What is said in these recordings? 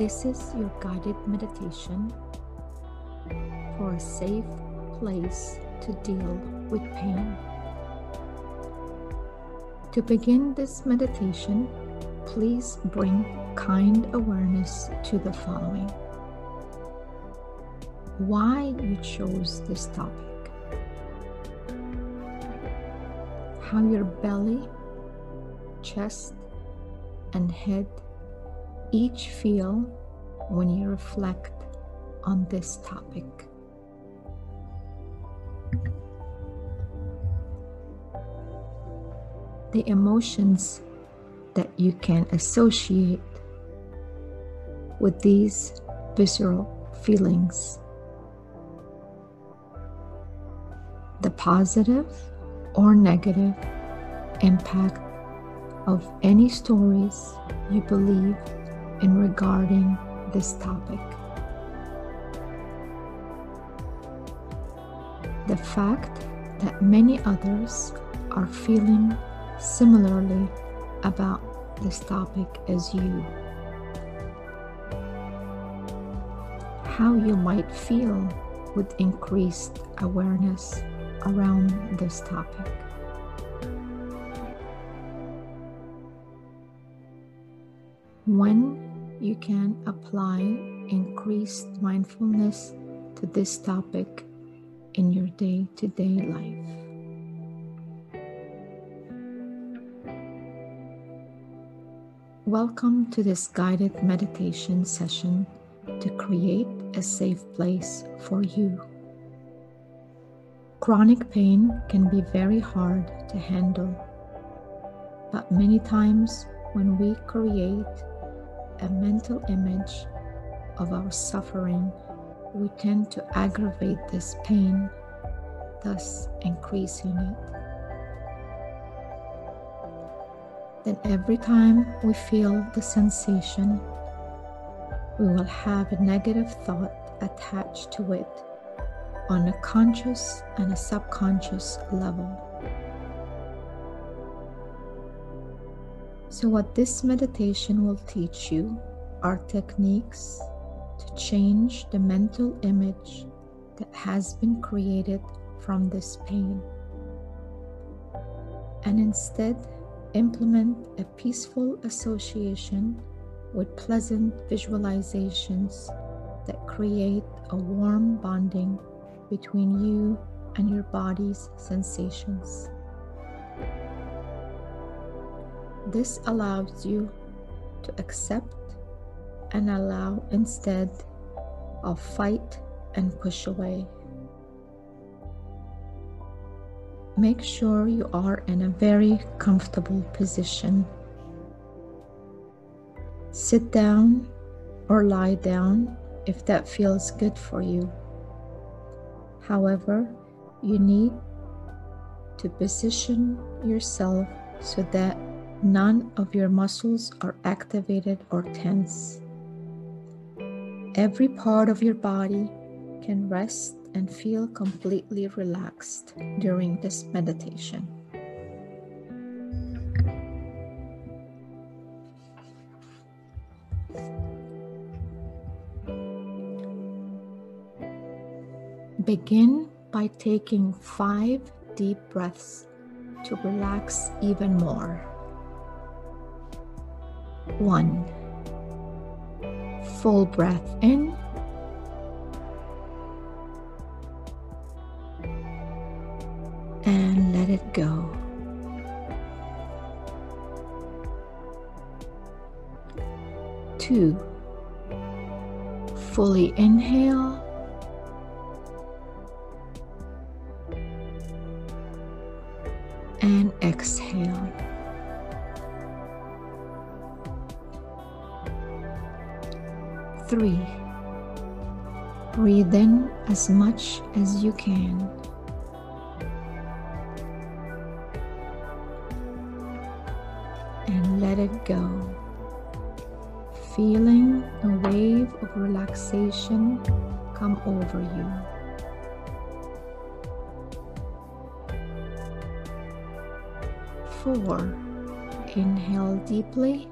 This is your guided meditation for a safe place to deal with pain. To begin this meditation, please bring kind awareness to the following. Why you chose this topic, how your belly, chest, and head each feel when you reflect on this topic. The emotions that you can associate with these visceral feelings. The positive or negative impact of any stories you believe in regarding this topic. The fact that many others are feeling similarly about this topic as you. How you might feel with increased awareness around this topic. When you can apply increased mindfulness to this topic in your day to day life. Welcome to this guided meditation session to create a safe place for you. Chronic pain can be very hard to handle, but many times when we create a mental image of our suffering, we tend to aggravate this pain, thus increasing it. Then, every time we feel the sensation, we will have a negative thought attached to it on a conscious and a subconscious level. So, what this meditation will teach you are techniques to change the mental image that has been created from this pain, and instead implement a peaceful association with pleasant visualizations that create a warm bonding between you and your body's sensations. This allows you to accept and allow instead of fight and push away. Make sure you are in a very comfortable position. Sit down or lie down if that feels good for you. However, you need to position yourself so that None of your muscles are activated or tense. Every part of your body can rest and feel completely relaxed during this meditation. Begin by taking five deep breaths to relax even more. One. Full breath in. And let it go. Two. Fully inhale. And exhale. Three. Breathe in as much as you can. And let it go. Feeling a wave of relaxation come over you. Four. Inhale deeply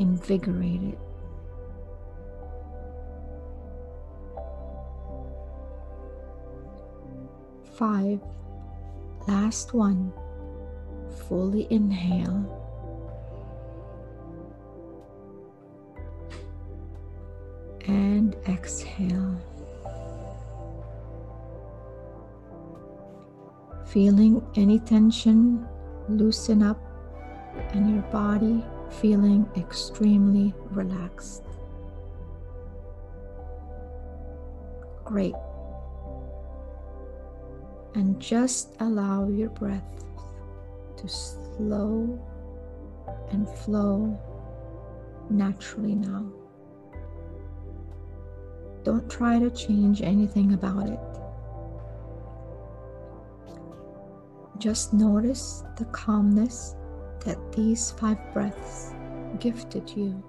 invigorated. Five. Last one. Fully inhale. And exhale. Feeling any tension loosen up and your body feeling extremely relaxed. Great. And just allow your breath to slow and flow naturally now. Don't try to change anything about it. Just notice the calmness that these five breaths gifted you.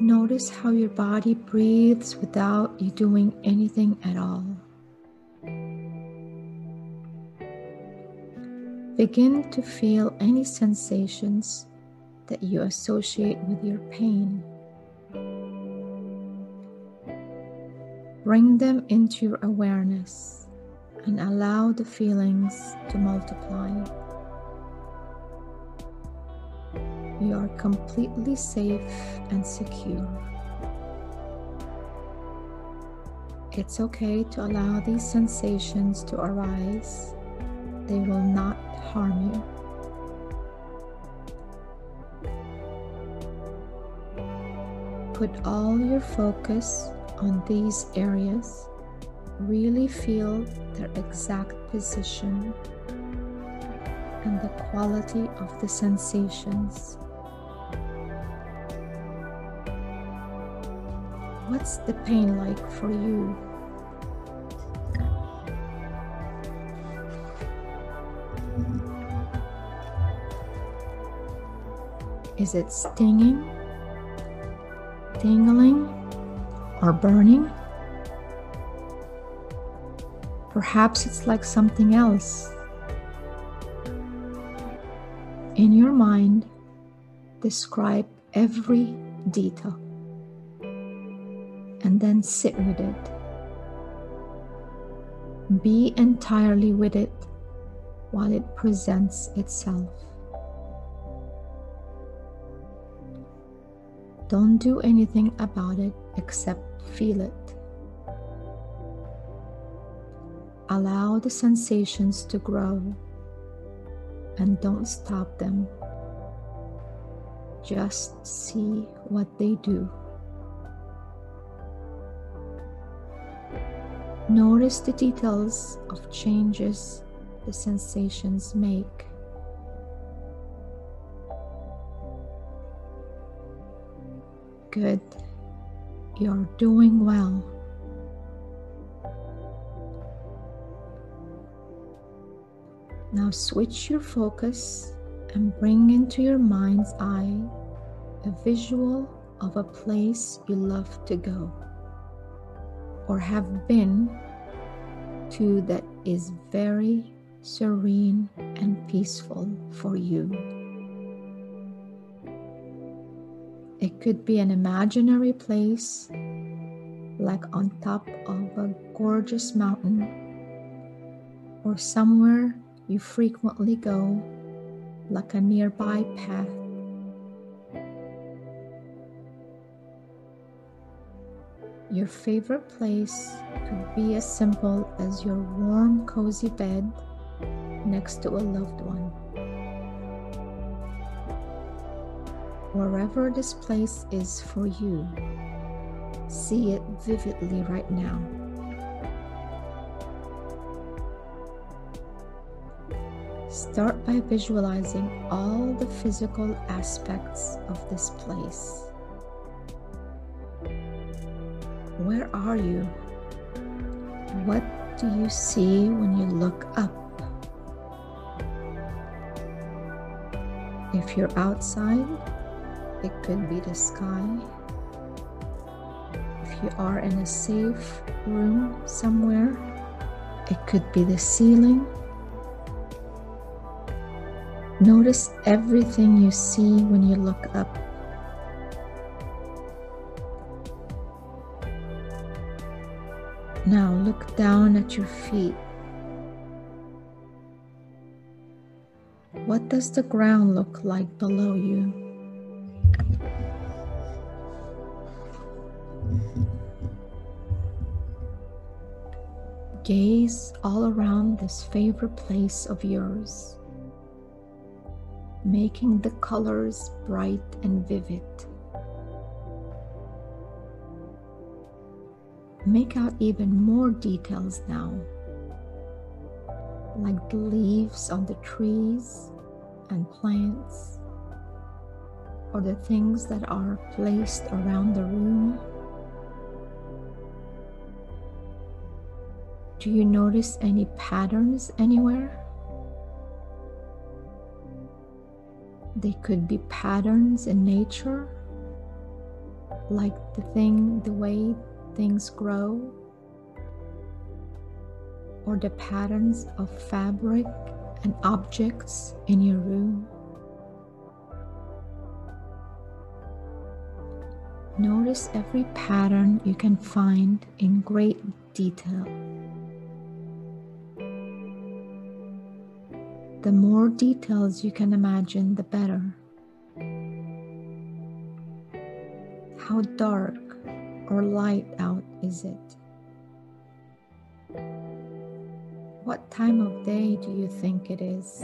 Notice how your body breathes without you doing anything at all. Begin to feel any sensations that you associate with your pain. Bring them into your awareness and allow the feelings to multiply. You are completely safe and secure. It's okay to allow these sensations to arise. They will not harm you. Put all your focus on these areas, really feel their exact position and the quality of the sensations. What's the pain like for you? Is it stinging, tingling? or burning. Perhaps it's like something else. In your mind, describe every detail and then sit with it. Be entirely with it while it presents itself. Don't do anything about it except Feel it. Allow the sensations to grow and don't stop them. Just see what they do. Notice the details of changes the sensations make. Good. You're doing well. Now switch your focus and bring into your mind's eye a visual of a place you love to go or have been to that is very serene and peaceful for you. It could be an imaginary place, like on top of a gorgeous mountain, or somewhere you frequently go, like a nearby path. Your favorite place could be as simple as your warm, cozy bed next to a loved one. wherever this place is for you. See it vividly right now. Start by visualizing all the physical aspects of this place. Where are you? What do you see when you look up? If you're outside, it could be the sky. If you are in a safe room somewhere, It could be the ceiling. Notice everything you see when you look up. Now look down at your feet. What does the ground look like below you? Gaze all around this favorite place of yours, making the colors bright and vivid. Make out even more details now, like the leaves on the trees and plants, or the things that are placed around the room. Do you notice any patterns anywhere? They could be patterns in nature, like the thing, the way things grow, or the patterns of fabric and objects in your room. Notice every pattern you can find in great detail. The more details you can imagine, the better. How dark or light out is it? What time of day do you think it is?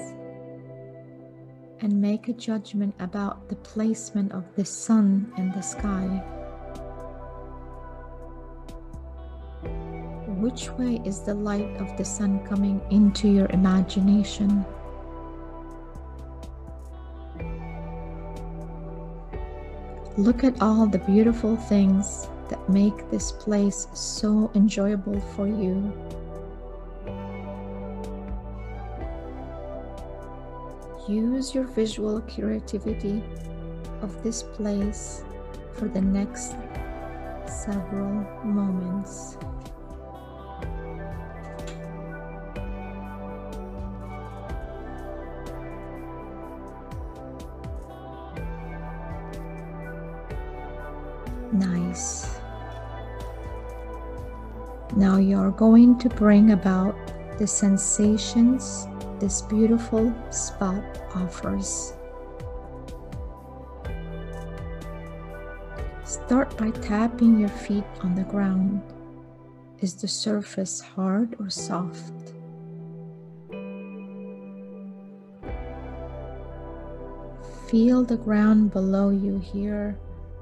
And make a judgment about the placement of the sun in the sky. Which way is the light of the sun coming into your imagination? Look at all the beautiful things that make this place so enjoyable for you. Use your visual creativity of this place for the next several moments. Now you're going to bring about the sensations this beautiful spot offers. Start by tapping your feet on the ground. Is the surface hard or soft? Feel the ground below you here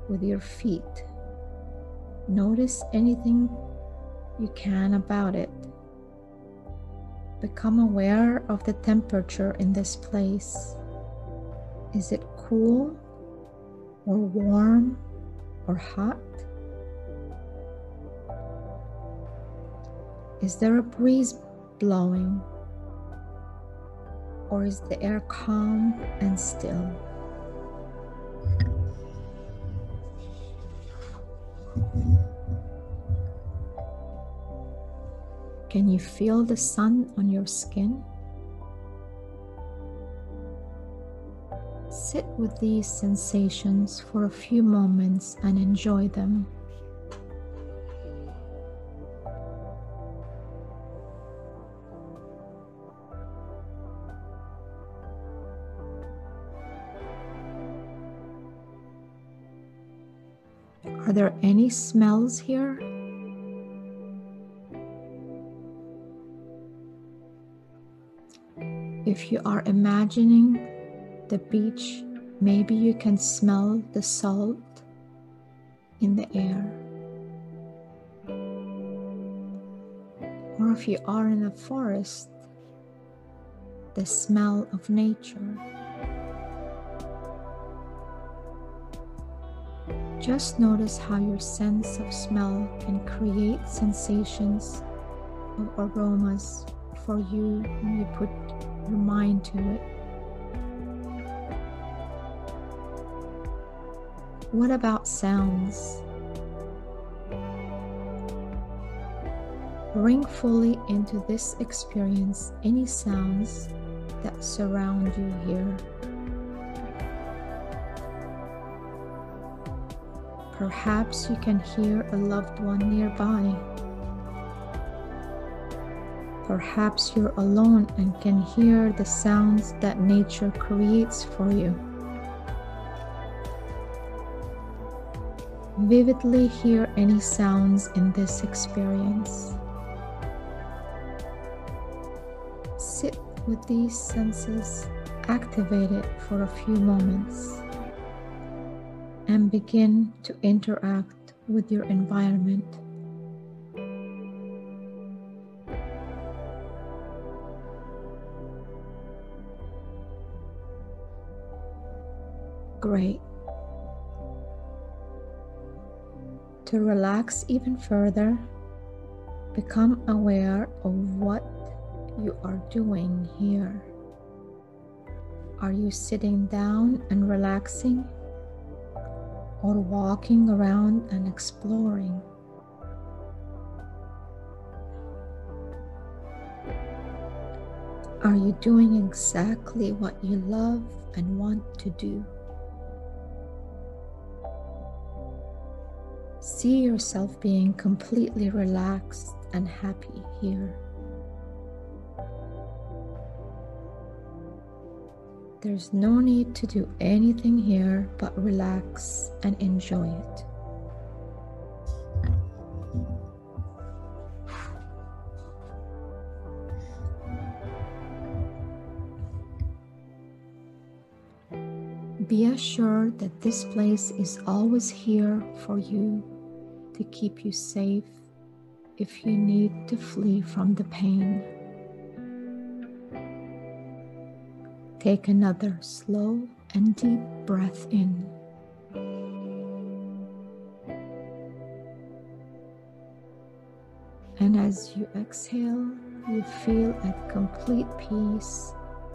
with your feet. Notice anything you can about it. Become aware of the temperature in this place. Is it cool or warm or hot? Is there a breeze blowing? Or is the air calm and still? Can you feel the sun on your skin? Sit with these sensations for a few moments and enjoy them. Are there any smells here? If you are imagining the beach, maybe you can smell the salt in the air. Or if you are in a forest, the smell of nature. Just notice how your sense of smell can create sensations of aromas for you when you put your mind to it. What about sounds? Bring fully into this experience any sounds that surround you here. Perhaps you can hear a loved one nearby. Perhaps you're alone and can hear the sounds that nature creates for you. Vividly hear any sounds in this experience. Sit with these senses activated for a few moments and begin to interact with your environment. Great. To relax even further, become aware of what you are doing here. Are you sitting down and relaxing or walking around and exploring? Are you doing exactly what you love and want to do? See yourself being completely relaxed and happy here. There's no need to do anything here but relax and enjoy it. Be assured that this place is always here for you to keep you safe if you need to flee from the pain. Take another slow and deep breath in. And as you exhale, you feel at complete peace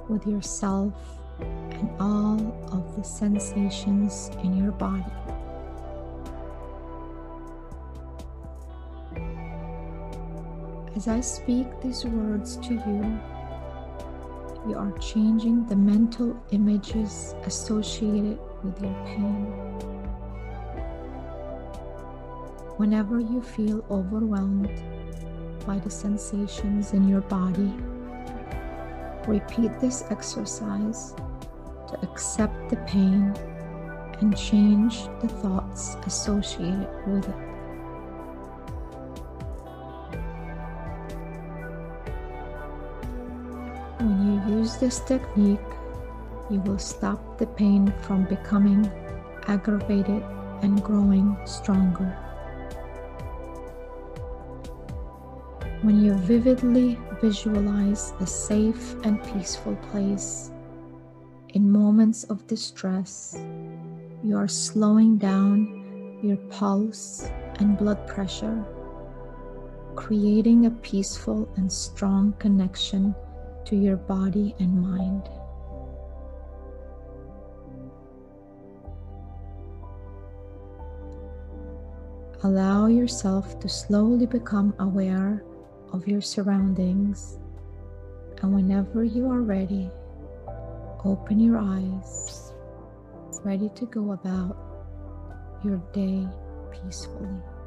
with yourself and all of the sensations in your body. As I speak these words to you, you are changing the mental images associated with your pain. Whenever you feel overwhelmed by the sensations in your body, repeat this exercise to accept the pain and change the thoughts associated with it. Use this technique, you will stop the pain from becoming aggravated and growing stronger. When you vividly visualize a safe and peaceful place in moments of distress, you are slowing down your pulse and blood pressure, creating a peaceful and strong connection to your body and mind. Allow yourself to slowly become aware of your surroundings, and whenever you are ready, open your eyes, ready to go about your day peacefully.